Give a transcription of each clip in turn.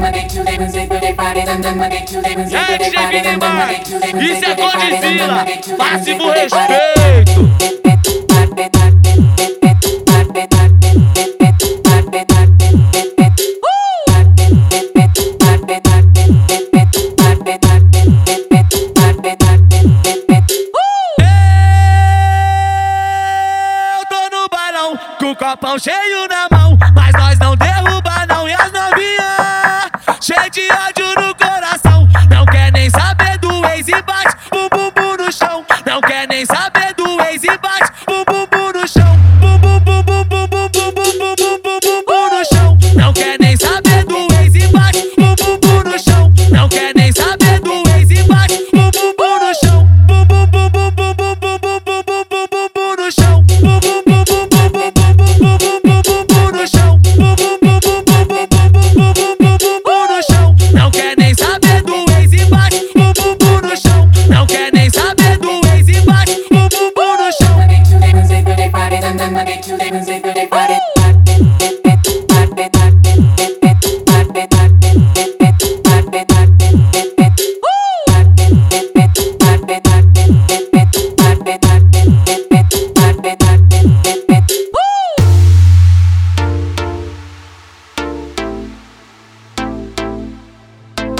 Monday, Tuesday, Wednesday, Thursday, Friday, then then Monday, Tuesday, Wednesday, Thursday, Friday, then then copão cheio na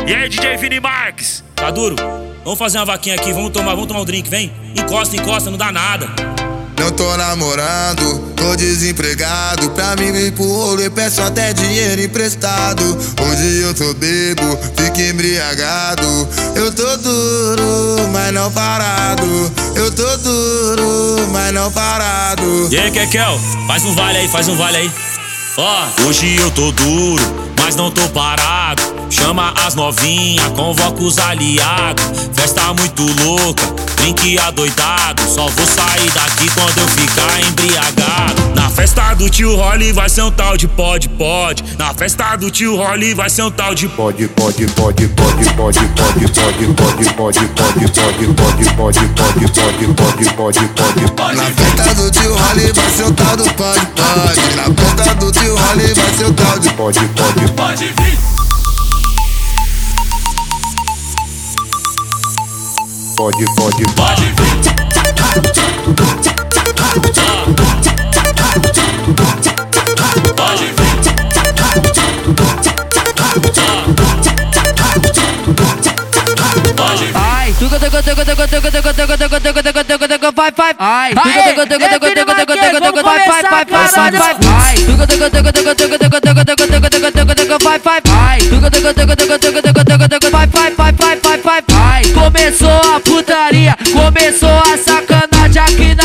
E aí, DJ Vini Marques? Tá duro? Vamos fazer uma vaquinha aqui, vamos tomar, vamos tomar um drink, vem. Encosta, encosta, não dá nada. Não tô namorando, tô desempregado. Pra mim vir pro rolê, peço até dinheiro emprestado. Hoje eu tô bebo, fico embriagado. Eu tô duro, mas não parado. Eu tô duro, mas não parado. E aí, Kekel? Faz um vale aí, faz um vale aí. Ó, hoje eu tô duro, mas não tô parado. Chama as novinha, convoca os aliados. Festa muito louca, drink adoidado. Só vou sair daqui quando eu ficar embriagado. Na festa do tio Rolly vai ser um tal de pode, pode. Na festa do tio Rolly vai ser um tal de Pode, pode, pode, pode, pode, pode, pode, pode, pode, pode, pode, pode, pode, pode, pode, pode, pode, pode. Na festa do tio Rolly vai ser o tal do pode, pode. Na festa do tio Rolly vai ser o tal de Pode, pode, Pode vir. Pode, pode, Pode. Pode vai vai vai. Começou a putaria, começou a sacanagem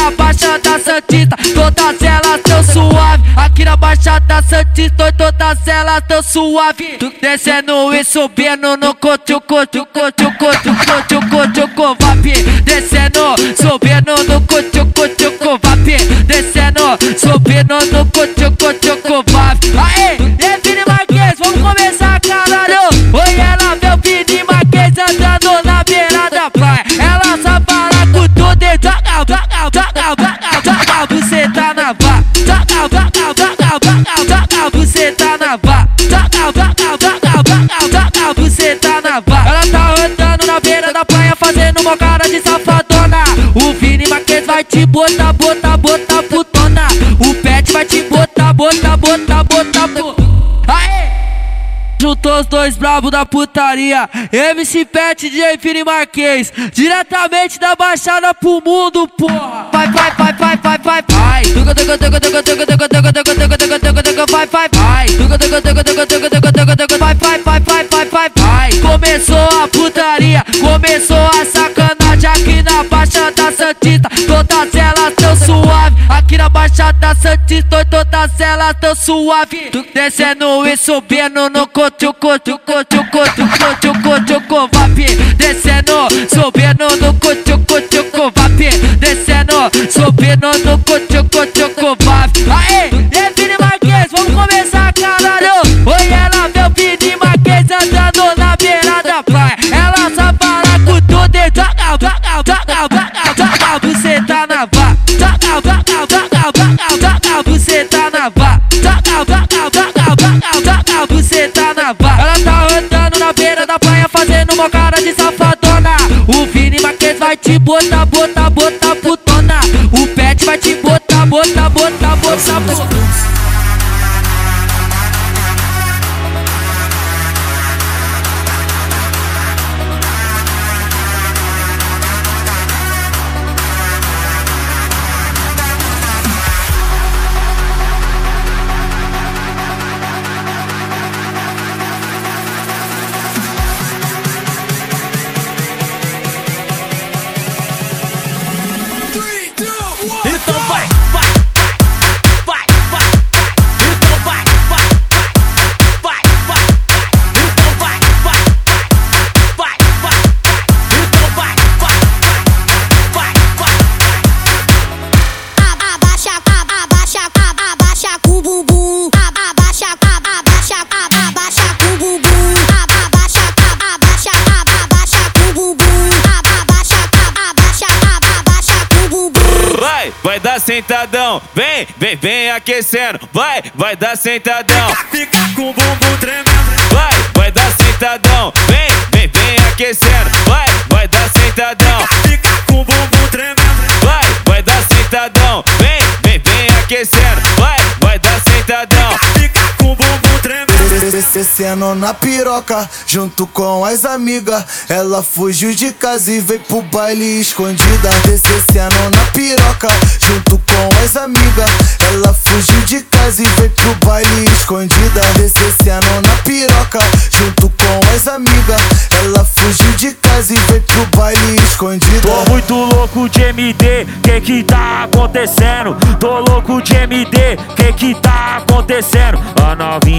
na Baixada Santista. Todas elas tão suave, aqui na Baixada Santista, todas elas tão suave. Tu descendo e subindo no coto, coto, coto, coto, coto, coto, vapi. Descendo, subindo no coto, coto, vapi. Descendo, subindo no coto, coto, uma cara de safadona. O Vini Marques vai te botar, botar, botar putona. O Pet vai te botar, botar, botar, botar putona juntou os dois bravos da putaria. MC Pet, DJ Fini Marquês, diretamente da Baixada pro mundo, porra. Vai, vai, vai, vai, vai, vai, vai. Vai, vai, vai. Vai, vai, vai, vai, vai, vai. Começou a putaria, começou a sacanagem. Baixada Santista Todas elas tão suave. Aqui na Baixada Santista, todas elas tão suave. Descendo e subindo no coto, coto, coto, coto, coto, coto, vapi Descendo, subindo no coto, coto, vapi Descendo, subindo no coto, coto, de safadona. O Vini Marques vai te botar, botar, botar putona. O Pet vai te botar, botar, botar, botar putona. Sentadão, vem, vem, vem aquecendo, vai, vai dar sentadão. Fica, fica com o bumbum tremendo. Vai, vai dar sentadão, vem, vem, vem aquecendo, vai, vai dar sentadão. Fica, fica com o bumbum tremendo. Vai, vai dar sentadão, vem, vem, vem aquecendo, vai, vai dar sentadão. Descendo na piroca, junto com as amigas. Ela fugiu de casa e veio pro baile escondida. Descendo na piroca, junto com as amigas. Ela fugiu de casa e veio pro baile escondida. Descendo na piroca, junto com as amigas. Ela fugiu de casa e veio pro baile escondida. Tô muito louco de MD, que que tá acontecendo? Tô louco de MD, que que tá acontecendo? A novinha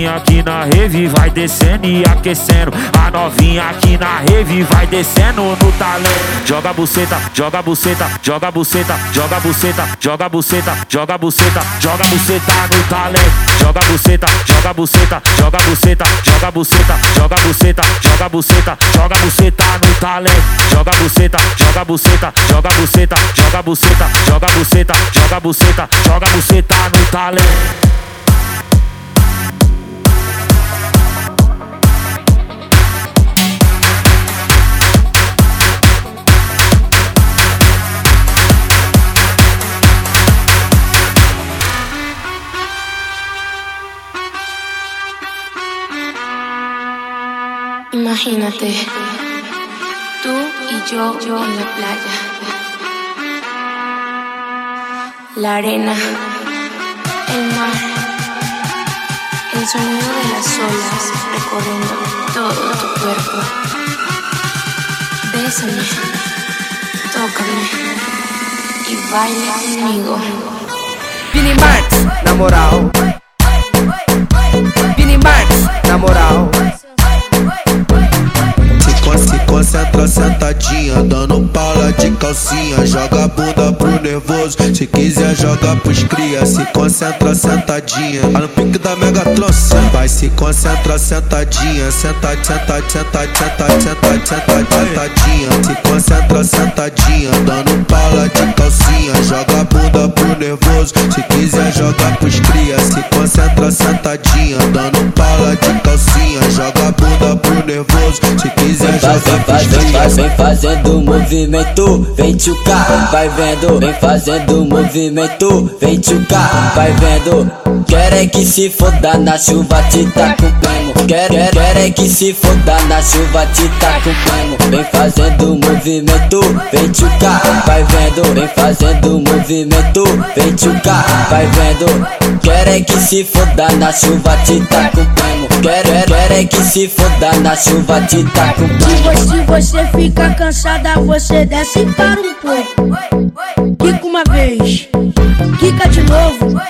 na rave vai descendo e aquecendo. A novinha aqui na rave vai descendo no talento. Joga buceta, joga buceta, joga buceta, joga buceta, joga buceta, joga buceta, joga buceta no talento. Joga buceta, joga buceta, joga buceta, joga buceta, joga buceta, joga buceta, joga buceta no talento. Joga buceta, joga buceta, joga buceta, joga buceta, joga buceta, joga buceta, joga buceta no talento. Imagínate, tú y yo, yo en la playa. La arena, el mar, el sonido de las olas recorriendo todo tu cuerpo. Bésame, tócame y baila conmigo. Vini Marx, na moral. Vini Marx, na moral. Se concentra sentadinha, dando pala de calcinha. Joga a bunda pro nervoso, se quiser joga pros cria. Se concentra sentadinha, tá no pique da mega troça. Vai se concentra sentadinha, senta, senta, senta, senta, senta, senta, sentadinha. Se concentra sentadinha, dando pala de calcinha. Joga a bunda pro nervoso, se quiser joga pros cria. Se concentra sentadinha, dando pala de calcinha. Joga a bunda pro nervoso, se quiser Vai, joga vem, pros faz, vem, fazendo movimento, vem tchucar, vai vendo, vem fazendo movimento, vem tchucar, vai vendo. Quer é que se foda na chuva, te tá com pleno. Quer, que se foda na chuva, te tá com. Vem fazendo movimento, vem tchucar, vai vendo, vem fazendo movimento, vem tchucar, vai vendo. Quer é que se foda na chuva, te tá com pleno. Quer, que se foda na chuva, te tá com. Você fica cansada, você desce e para um pouco. Quica uma vez, quica de novo.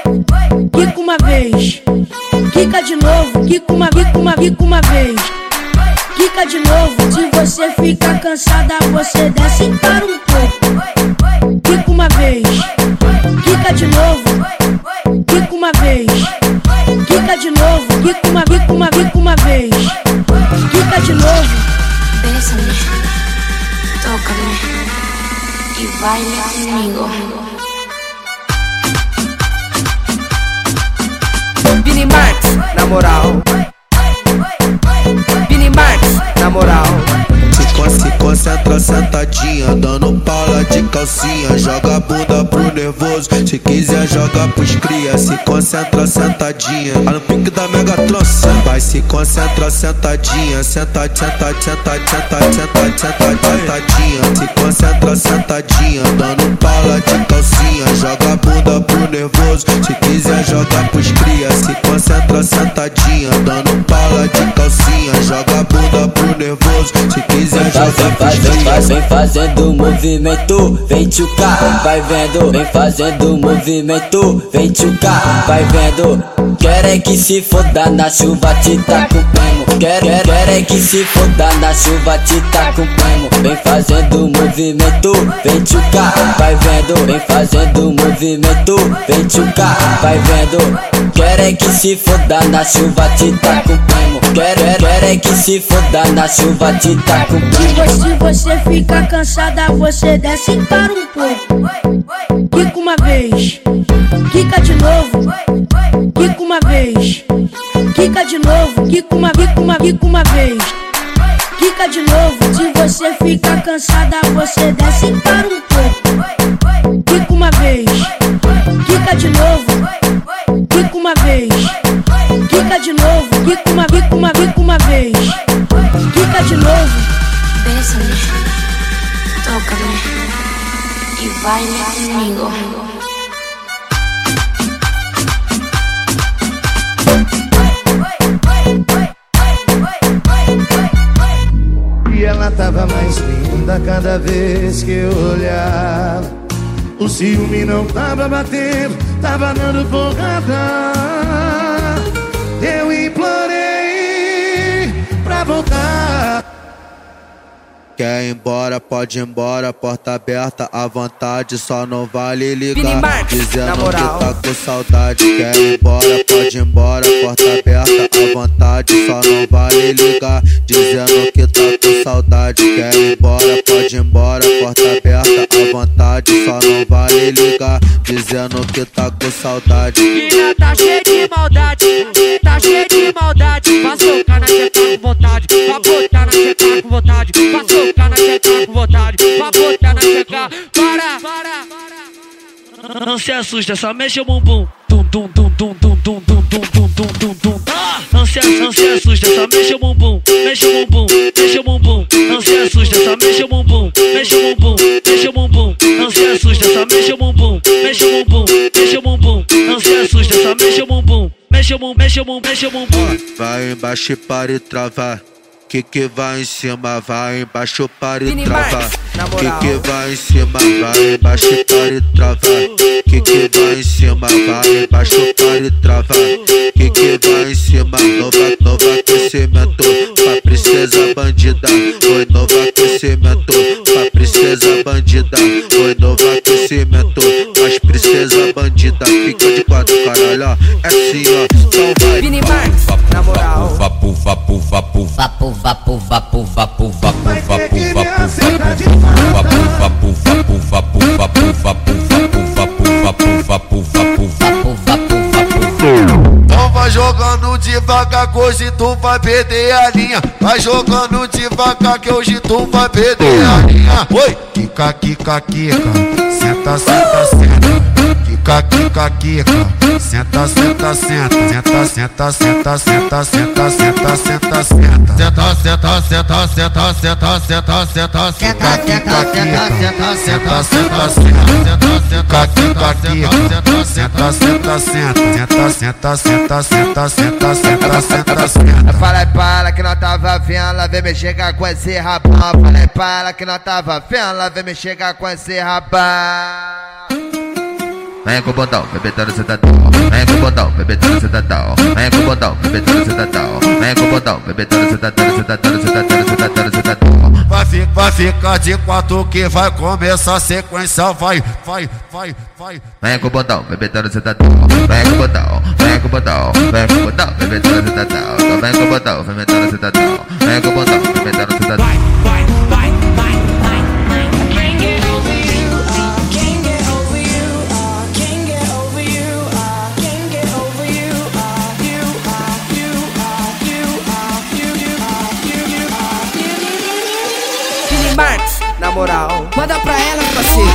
Quica uma vez, quica de novo. Quica uma, quica uma, quica uma vez. Quica de novo. Se você fica cansada, você desce e para um pouco. Quica uma vez, quica de novo. Bésame, tócame y baila conmigo. Vini Marx, na moral. Vini Marx, na moral. Se, con- se calcinha, joga a bunda pro nervoso. Se quiser, joga pros cria. Se concentra sentadinha. Tá no pique da Mega Tronça. Vai se concentra sentadinha. Senta, senta, senta, senta, senta, senta, sentadinha. Se concentra sentadinha. Dando pala de calcinha. Joga a bunda pro nervoso. Se quiser, joga pros cria. Se concentra sentadinha. Dando pala de calcinha. Joga a bunda nervoso. Se quiser, joga pros cria. Vem fazendo movimento, vem tchucar, vai vendo. Vem fazendo movimento, vem tchucar, vai vendo. Querem que se foda na chuva, te tá com primo. Quer, quer, querem que se foda na chuva, te tá com primo. Vem fazendo movimento, vem tchucar, vai vendo. Vem fazendo movimento, vem tchucar, vai vendo. Querem que se foda na chuva, te tá com primo. Quer, quer, querem que se foda na chuva, te tá com primo. Se você ficar cansada, você desce para um pouco. Quica uma vez, quica de novo. Quica uma vez, quica de novo. Quica uma, quica uma, quica uma vez. Quica de novo. Se você ficar cansada, você desce para um pouco. Quica uma vez, quica de novo. Quica uma vez, quica de novo. Quica uma, quica uma, quica uma vez. Quica de novo. Bésame, tócame y baila conmigo. Mais linda cada vez que eu olhava. O ciúme não tava batendo, tava dando porrada. Eu implorei pra voltar. Quer ir embora, pode ir embora, porta aberta à vontade, só não vale ligar. Dizendo moral. que tá com saudade. Quer ir embora, pode ir embora, porta aberta à vontade, só não vale ligar. Dizendo que tá com saudade. Quer ir embora, pode ir embora, porta aberta à vontade, só não vale ligar. Dizendo que tá com saudade. Mina tá cheia de maldade, tá cheia de maldade. Vai socar na tcheca com vontade, vai botar na tcheca com vontade. Vai socar na tcheca com vontade, vai botar na tcheca. Para, para, para. Não se assusta, só mexe o bumbum. Tum, tum, tum, tum, tum, tum, tum, tum, tum. Ah! Não se, não se assusta, só mexe o bumbum. Mexe o bumbum, mexe o bumbum. Não se assusta, só mexe o bumbum. Mexe o bumbum, mexe o bumbum. Não se assusta, só mexe o bumbum. Mexe o bumbum, mexe o bumbum. Não se assusta, só mexe o bumbum. Mexe o bumbum, mexe o bumbum, mexe o bumbum. Vai embaixo e para e travar. Que que vai em cima, vai embaixo para e na Que que vai em cima, vai embaixo para e travar. Que que vai em cima, vai embaixo para e travar. Que que vai em cima, nova, novo aquecimento. Pra princesa bandida, foi novo aquecimento. Pra princesa bandida, foi novo aquecimento. Mas princesa bandida, fica de quatro, caralho, ó. É assim, ó, então vai. Vini Marques, na moral. Vapu, vapu, vapu, Vapo, vapo, vapo, vapo, vapo. Vai ter devagar que hoje tu vai perder a linha. Vai jogando devagar que hoje tu vai perder a linha. Oi! Kika, kika, kika. Senta, senta, senta. Kika, kika, kika. Senta, senta, senta. Senta, senta, senta, senta, senta, senta, senta, senta. Senta, senta, senta, senta, senta, senta, senta, senta. Kika, kika, kika. Senta, senta, senta. Kika, kika, kika. Senta, senta, senta. Senta, senta, senta, senta, senta, senta, senta, senta. Falei pra ela que nós tava vendo, ela vem me chegar com esse rabão. Falei pra ela que nós tava vendo, ela vem me chegar com esse rabão. Vem com o botão, bebetando cidadão. Vem com o botão, bebetando cidadão. Vem com o botão, bebetando cidadão. Vem com o botão, bebetando cidadão, cidadão, cidadão, cidadão, cidadão. Vai, fi- vai ficar de quatro que vai começar a sequência. Vai, vai, vai, vai. Vem com o botão, bebetando cidadão. Vem com o botão, vem com o botão. Vem com o botão, bebetando cidadão. Então Vem com o botão, bebetando cidadão. Vem com o botão, bebetando cidadão. Moral. Manda pra ela, parceiro.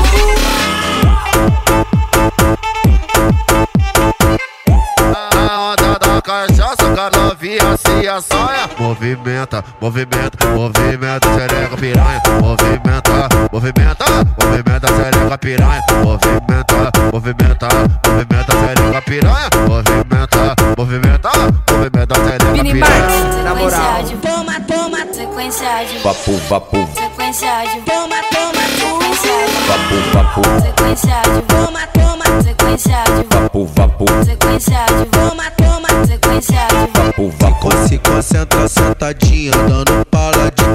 A onda da cachaça com a novinha se assanha Movimenta, movimenta, movimenta, xereca piranha Movimenta, movimenta, movimenta, xereca piranha Movimenta, movimenta, movimenta, xereca piranha Movimenta, movimenta, movimenta, xereca piranha na moral. Toma, toma, sequência de Vapo, vapo, sequência de vapo, sequência de toma, toma, sequência de vapo, vapo, sequência de toma, toma, sequência de vapo, vapo. Se concentra sentadinha, dando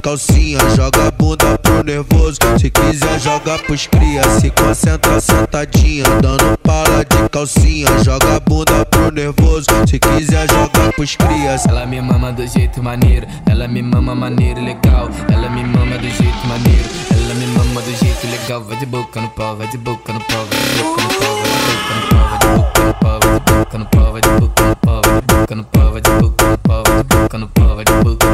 calcinha. Joga a bunda pro nervoso, se quiser joga pros cria. Se concentra sentadinha, dando pala de calcinha. Joga a bunda pro nervoso, se quiser joga pros cria. Ela me mama do jeito maneiro, ela me mama maneiro legal. Ela me mama do jeito maneiro, ela me mama do jeito legal. Vai de boca no pau, vai de boca no pau, vai de boca no pau, vai de boca no pau, vai de boca no pau, vai de boca no pau, vai de boca no pau, vai de boca no pau, vai de boca no pau, vai de boca no pau, vai de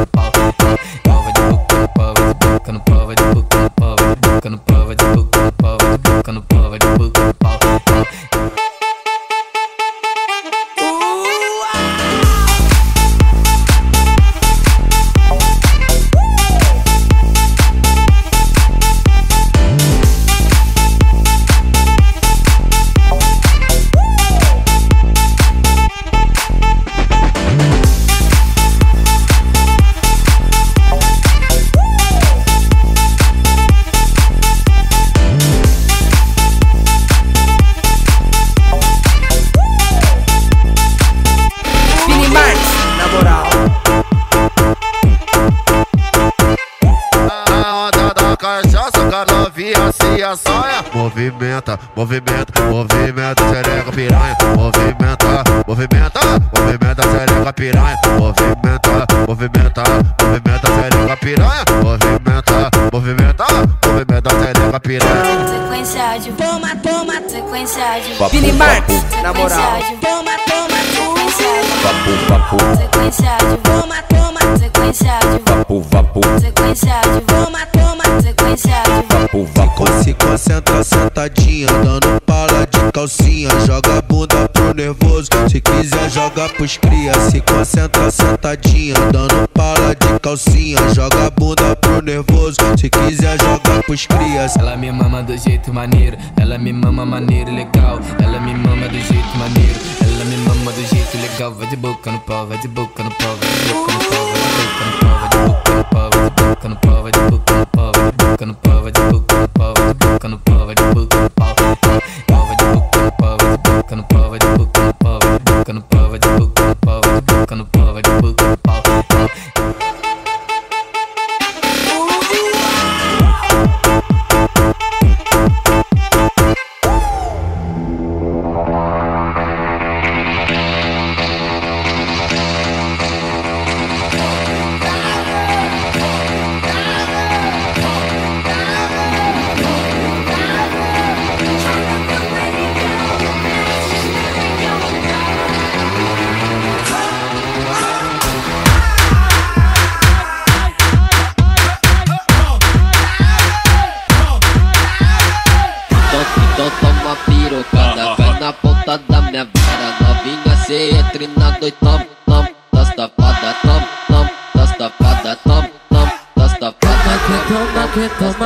de toma, toma, sequência. De vapo, vapo, sequência de toma, toma, sequência de vapo, vapo, sequência de toma, toma, sequência de vapo, vapo. Se concentra sentadinha, dando calcinha. Joga a bunda pro nervoso, se quiser joga pros cria. Se concentra sentadinha, dando pala de calcinha. Joga a bunda pro nervoso, se quiser joga pros cria. Ela me mama do jeito maneiro, ela me mama maneiro legal. Ela me mama do jeito maneiro, ela me mama do jeito legal. Vai de boca no pau, vai de boca no pau, vai de boca no pau, vai de boca no pau, vai de boca no pau, vai de boca no pau, vai de boca no pau, vai de boca no pau, vai de boca no pau, vai de boca no pau, vai de boca no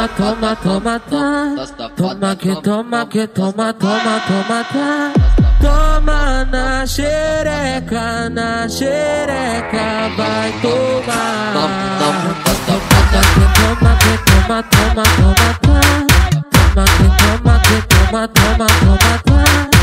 toma, toma, toma, tá. Toma que toma, que toma, toma, toma, tá. Toma na xereca, na xereca, vai tomar. Toma que toma, que toma, toma, toma, tá. Toma que toma, que toma, toma, toma, tá.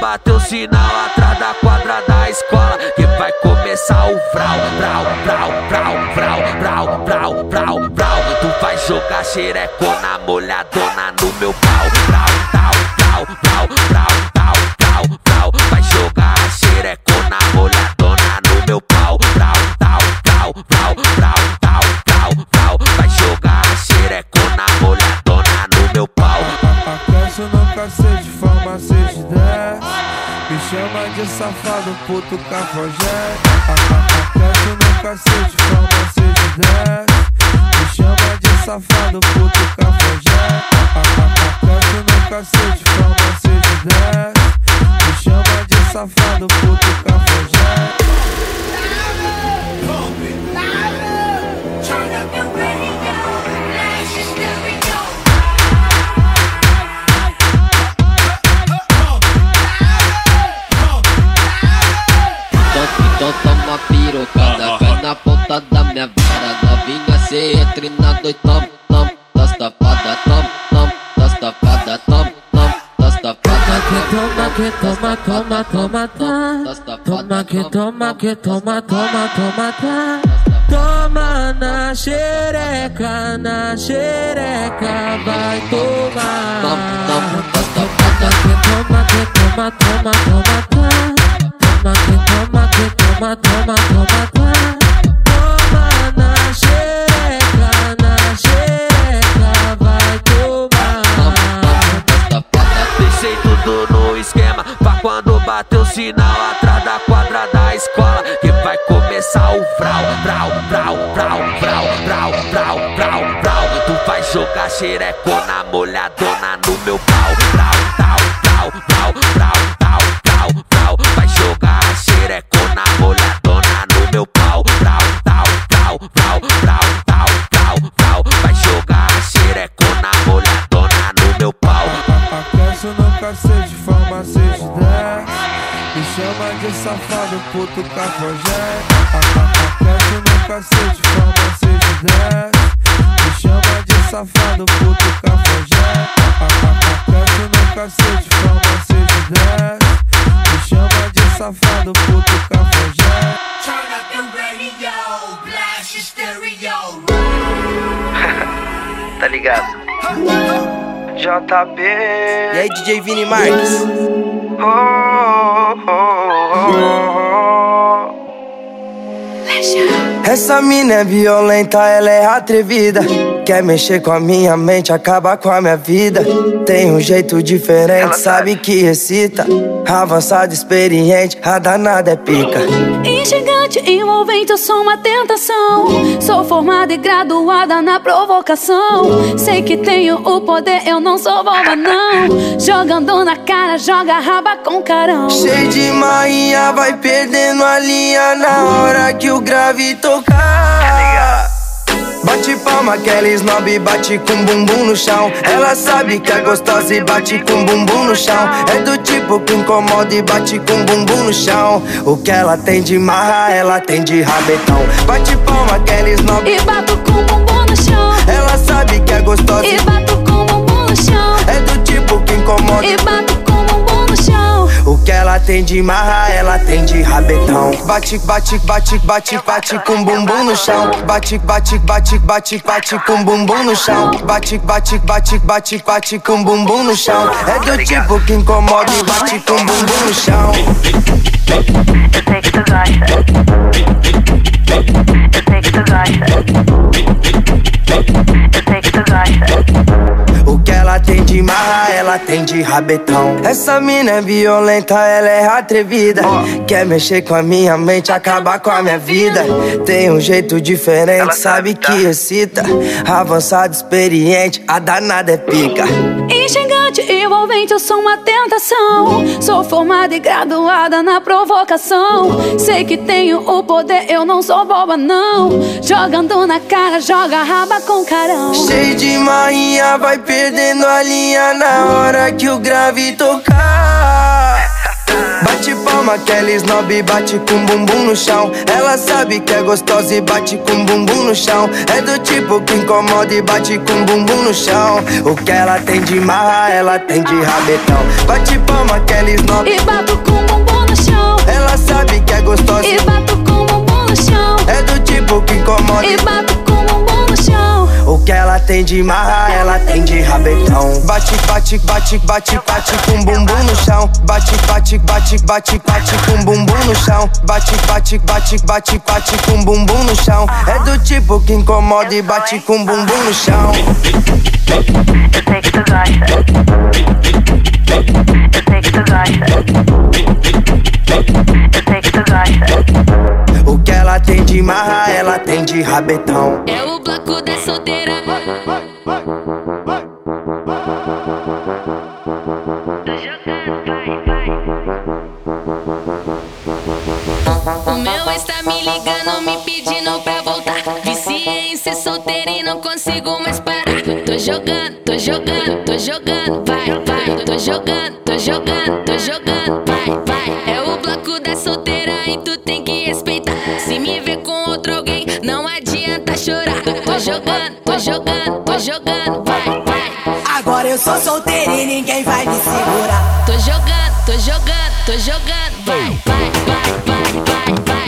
Bater o sinal Atrás da quadra da escola Que vai começar o Vrau, vrau, vrau, vrau, vrau, vrau, vrau, vrau Tu vai jogar xerecona molhadona no meu pau. Vrau, vrau, vrau, vrau, vrau, vrau, vrau. Vai jogar xerecona molhadona no meu pau. Vrau, vrau, vrau, vrau, vrau, vrau, vrau. Vai jogar xerecona molhadona no meu pau. Aposto no cacete, de safado, puto cafajé. Aposto no cacete, forma 6 de 10 Me chama de safado, puto cafajé. Aposto no cacete, forma 6 de 10 Me chama de safado, puto cafajé. Turn up your Então, toma pirocada, vai na ponta da minha vara Novinha, cê entre na noite, tom, tom Das tapadas, tom, tom Das tapadas, tom, tom Das tapadas, Toma que toma, toma, toma, tá. Toma que toma, que toma, toma, toma, tá. Toma na xereca, na xereca, vai tomar. Toma que toma, que toma, toma, toma, tá. Toma que toma, que toma, toma, toma, tá. Toma na xereca, na xereca, vai tomar. Deixei tudo no esquema Pra quando bater o sinal atrás da quadra da escola Que vai começar o frau, frau, frau, frau, frau, frau, frau, frau, Tu vai jogar xerecona molhadona no meu pau frau, frau, cacete, forma 6 de 10 Me chama de safado, puto cafajé Aquece no cacete, forma 6 de 10 Me chama de safado, puto cafajé Aquece no cacete, forma 6 de 10 Me chama de safado, puto cafajé Turn up your radio, blast your stereo. tá ligado? JB. E aí, DJ Vini Marques? Oh, oh, oh, Essa mina é violenta, ela é atrevida. Quer mexer com a minha mente, acabar com a minha vida. Tem um jeito diferente, sabe que excita. Avançado, experiente, a danada é pica. Instigante, envolvente, eu sou uma tentação. Sou formada e graduada na provocação. Sei que tenho o poder, eu não sou boba, não. Jogando na cara, joga raba com carão. Cheio de marinha, vai perdendo a linha na hora que o grave tocar. Bate palma, aquela snob bate com bumbum no chão. Ela sabe que é gostosa e bate com bumbum no chão. É do tipo que incomoda e bate com bumbum no chão. O que ela tem de marra, ela tem de rabetão. Bate palma, aquela snob E bato com bumbum no chão. Ela sabe tem de marra, ela tem de rabetão. Bate, bate, bate, bate, bate com bumbum no chão. Bate, bate, bate, bate, bate com bumbum no chão. Bate, bate, bate, bate, bate com bumbum no chão. É do tipo que incomoda e bate com bumbum no chão. Eu sei que tu gosta. Eu sei que tu gosta. Eu sei que tu gosta. Ela tem de marra, ela tem de rabetão. Essa mina é violenta, ela é atrevida. Quer mexer com a minha mente, acabar com a minha vida. Tem um jeito diferente, sabe que excita. Avançado, experiente, a danada é pica. Instigante, envolvente, eu sou uma tentação. Sou formada e graduada na provocação. Sei que tenho o poder, eu não sou boba, não. Jogando na cara, joga raba com carão. Cheio de marinha, vai perdendo a linha na hora que o grave tocar. Bate palma, aquela snob bate com bumbum no chão. Ela sabe que é gostosa e bate com bumbum no chão. É do tipo que incomoda e bate com bumbum no chão. O que ela tem de marra, ela tem de rabetão. Bate palma, aquela snob E bato com bumbum no chão. Ela sabe que é gostosa E bato com bumbum no chão. É do tipo que incomoda E bato o que ela tem de marra, ela tem de rabetão. Bate, bate, bate, bate, bate com bumbum no chão. Bate, bate, bate, bate, bate com bumbum no chão. Bate, bate, bate, bate, bate com bumbum no chão. É do tipo que incomoda e bate com bumbum no chão. Eu sei que tu gosta. Eu sei que tu gosta. Eu sei que de rabetão. É o bloco da solteira. O meu ex tá me ligando, me pedindo pra voltar. Viciei em ser solteira e não consigo mais parar. Tô jogando, tô jogando, tô jogando, vai, vai. Tô jogando, tô jogando, tô jogando, vai, vai. É o bloco da solteira e tu tem que respeitar. Se me ver com outro alguém, não adianta chorar. Tô jogando, tô jogando, tô jogando, vai, vai. Agora eu sou solteira e ninguém vai me segurar. Tô jogando, tô jogando, tô jogando, vai, vai, vai, vai, vai, vai, vai,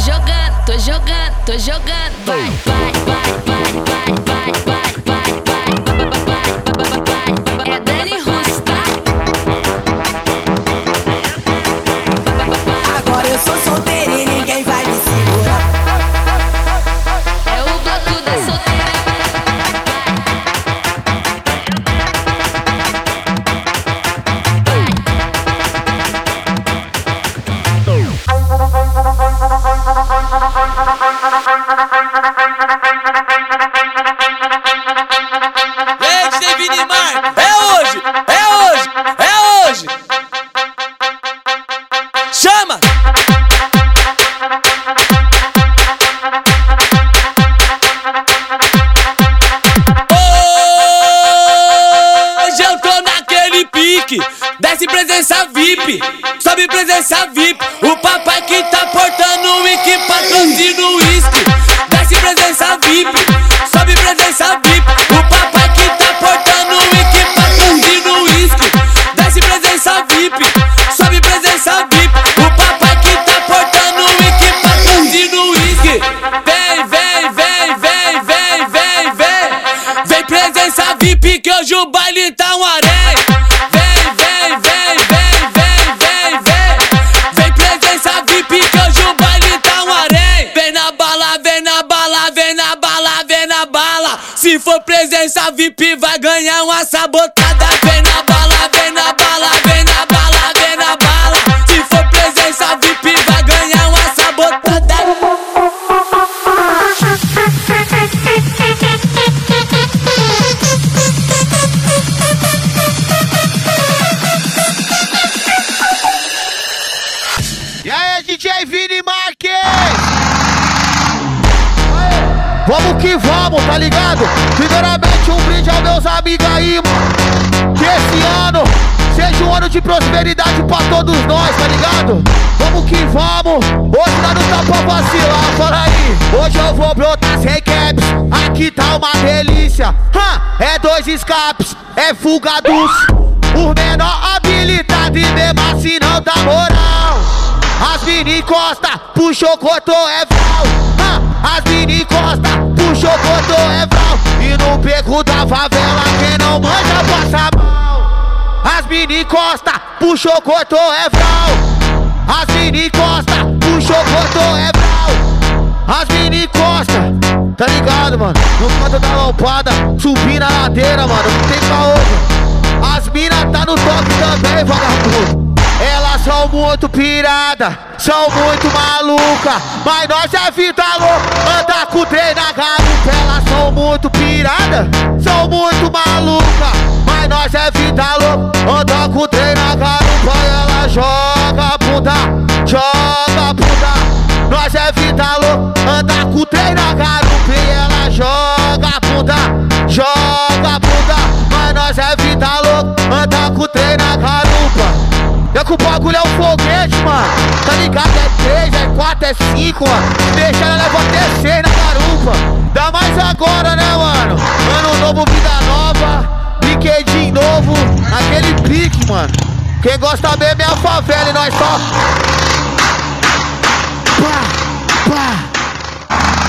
jogando, tô jogando, tô jogando, vai, vai, vai, vai, sabotada. Vem na bala, vem na bala, vem na bala, vem na bala. Se for presença VIP vai ganhar uma sabotada. E aí, DJ Vini Marques? Vamos que vamos, tá ligado? Primeiramente, meus amigos aí, mano. Que esse ano seja um ano de prosperidade pra todos nós, tá ligado? Vamos que vamos. Hoje nós não tá pra vacilar, fala aí. Hoje eu vou brotar sem caps. Aqui tá uma delícia. Hã? É dois escapes, é fuga dos. O menor habilitado e mesmo assim não dá moral. As mini encosta, puxou, cortou, é val. As mini encosta, puxou, cortou, é val. No beco da favela, quem não manja passa mal. As mini encosta, puxou, cortou, é val. As mini encosta, puxou, cortou, é val. As mini encosta, tá ligado, mano? No canto da lampada, subir na ladeira, mano, não tem caô. mano. As mina tá no toque também, vagabundo. São muito pirada, são muito maluca, mas nós é vida louca, anda com o trem na garupa. Elas são muito pirada, são muito maluca, mas nós é vida louca, anda com o trem na garupa. Ela joga bunda, joga bunda, nós é vida louca, anda com o trem na garupa. Ela joga bunda, joga bunda, mas nós é vida louca, anda com o trem na garupa. É que o bagulho é um foguete, mano. Tá ligado? É três, é quatro, é cinco, mano. Deixa ela levar até seis na garupa. Dá mais agora, né, mano? Ano novo, vida nova. Brinquedinho novo. Aquele pique, mano. Quem gosta mesmo é a favela e nós só. Pá, pá.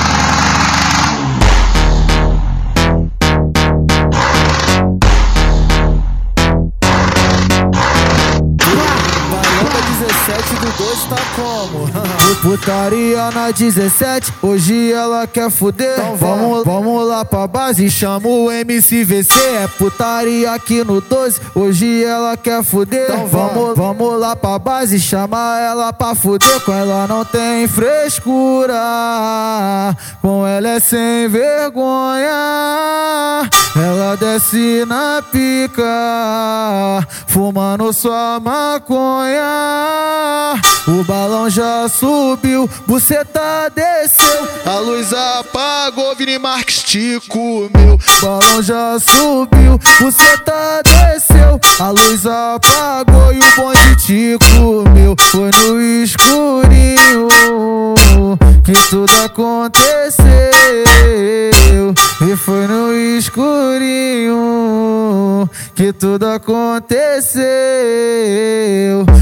Como? Putaria na 17, hoje ela quer fuder. vamos, vamos lá pra base, chama o MCVC. É putaria aqui no 12, hoje ela quer fuder. vamos, vamos lá pra base, chama ela pra fuder. Com ela não tem frescura, com ela é sem vergonha. Ela desce na pica, fumando sua maconha. O balão já subiu, buceta desceu. A luz apagou, Vini Marques te comeu. Balão já subiu, buceta desceu. A luz apagou e o bonde te comeu. Foi no escurinho que tudo aconteceu. E foi no escurinho que tudo aconteceu.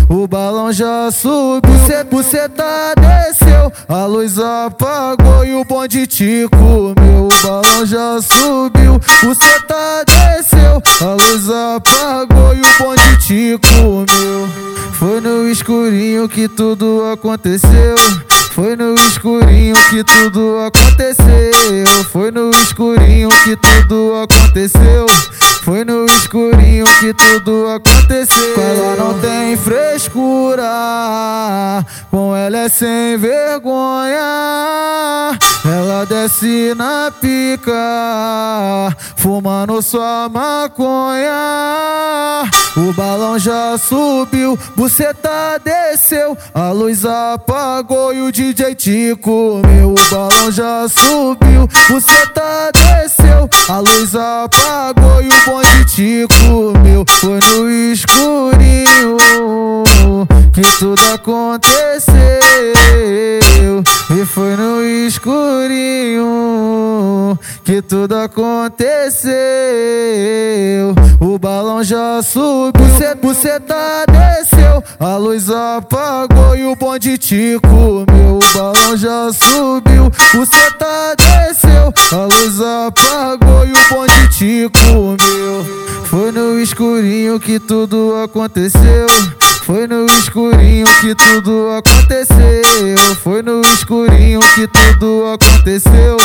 O balão já subiu, buceta desceu. A luz apagou e o bonde te comeu. O balão já subiu, buceta desceu. A luz apagou e o bonde te comeu. Foi no escurinho que tudo aconteceu. Foi no escurinho que tudo aconteceu. Foi no escurinho que tudo aconteceu. Foi no escurinho que tudo aconteceu. Com ela não tem frescura, com ela é sem vergonha. Ela desce na pica, fumando sua maconha. O balão já subiu, buceta desceu, a luz apagou e o DJ te comeu. O balão já subiu, buceta que tudo aconteceu. O balão já subiu, buceta desceu. A luz apagou e o bonde te comeu. O balão já subiu, buceta desceu. A luz apagou e o bonde te comeu. Foi no escurinho que tudo aconteceu. Foi no escurinho que tudo aconteceu. Foi no escurinho que tudo aconteceu.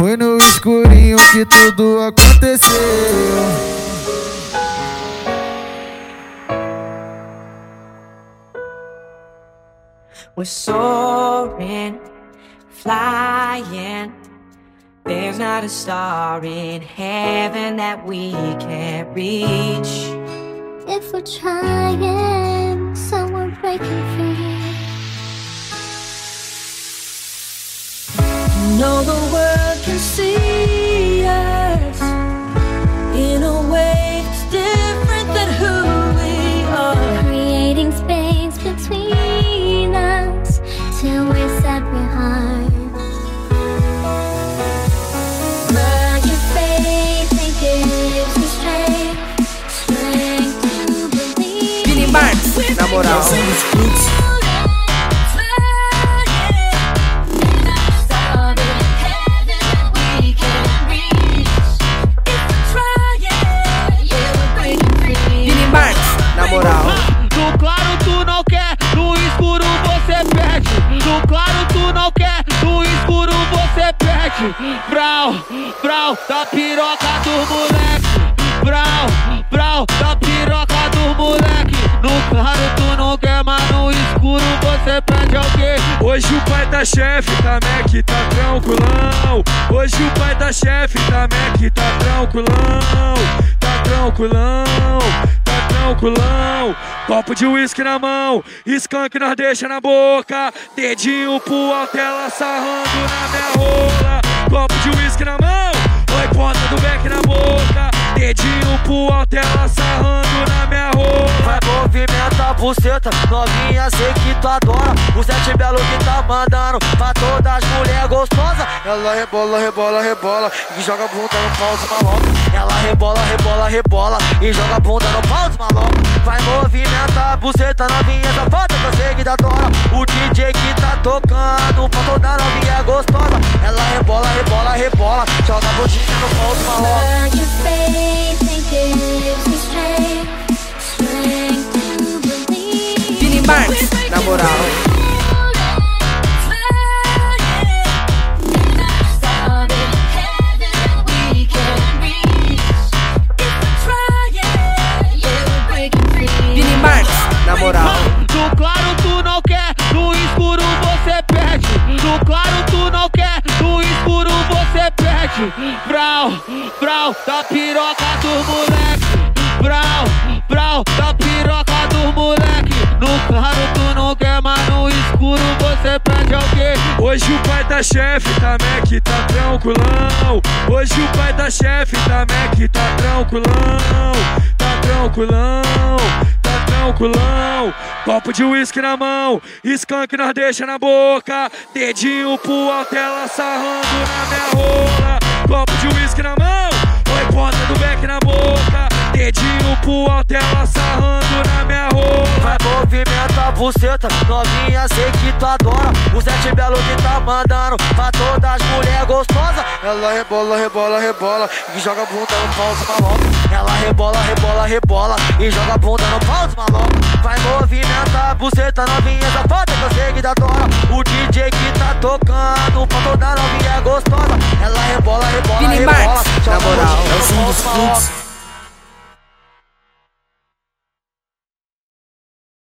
Foi no escurinho que tudo aconteceu. We're soaring, flying. There's not a star in heaven that we can't reach. If we're trying, so we're breaking free. know the world tranquilão, tá tranquilão. Copo de uísque na mão, skunk nós deixa na boca. Dedinho pro alto, ela sarrando na minha rola. Copo de uísque na mão, oi ponta do beck na boca. Dedinho pro alto, ela sarrando na minha rola. Vai movimentar buceta, novinha, sei que tu adora. O sete belo que tá mandando pra todas as mulher gostosas. Ela rebola, rebola, rebola e joga a bunda no pau dos malocos. Ela rebola, rebola, rebola e joga a bunda no pau dos malocos. Vai movimentar a buceta, novinha, que eu sei que adora. O DJ que tá tocando pra toda novinha gostosa. Ela rebola, rebola, rebola, joga a bundinha no pau dos malocos. Marques, na moral. Vini Marques, na moral. No claro tu não quer, no escuro você perde. No claro tu não quer, no escuro você perde. Brau, brau, da piroca do moleque. Brau, brau, da piroca do claro tu não quer, mas no escuro você perde alguém. Hoje o pai da chefe tá Mac, tá tranquilão. Hoje o pai da chefe tá Mac, tá tranquilão. Tá tranquilão, tá tranquilão. Copo de uísque na mão, skunk nós deixa na boca. Dedinho pro alto, sarrando na minha rola. Copo de uísque na mão, oi ponta do beck na boca. Dedinho pro alto, ela sarrando na minha rola. Vai movimenta a buceta, novinha, sei que tu adora. O sete belo que tá mandando pra todas as mulher gostosas. Ela rebola, rebola, rebola e joga a bunda no pau dos malocos. Ela rebola, rebola, rebola e joga a bunda no pau dos malocos. Vai movimentar a buceta, novinha, essa foto que eu sei que tu adora. O DJ que tá tocando pra toda novinha gostosa. Ela rebola, rebola, Vini rebola. Joga na moral. É o som dos fluxos.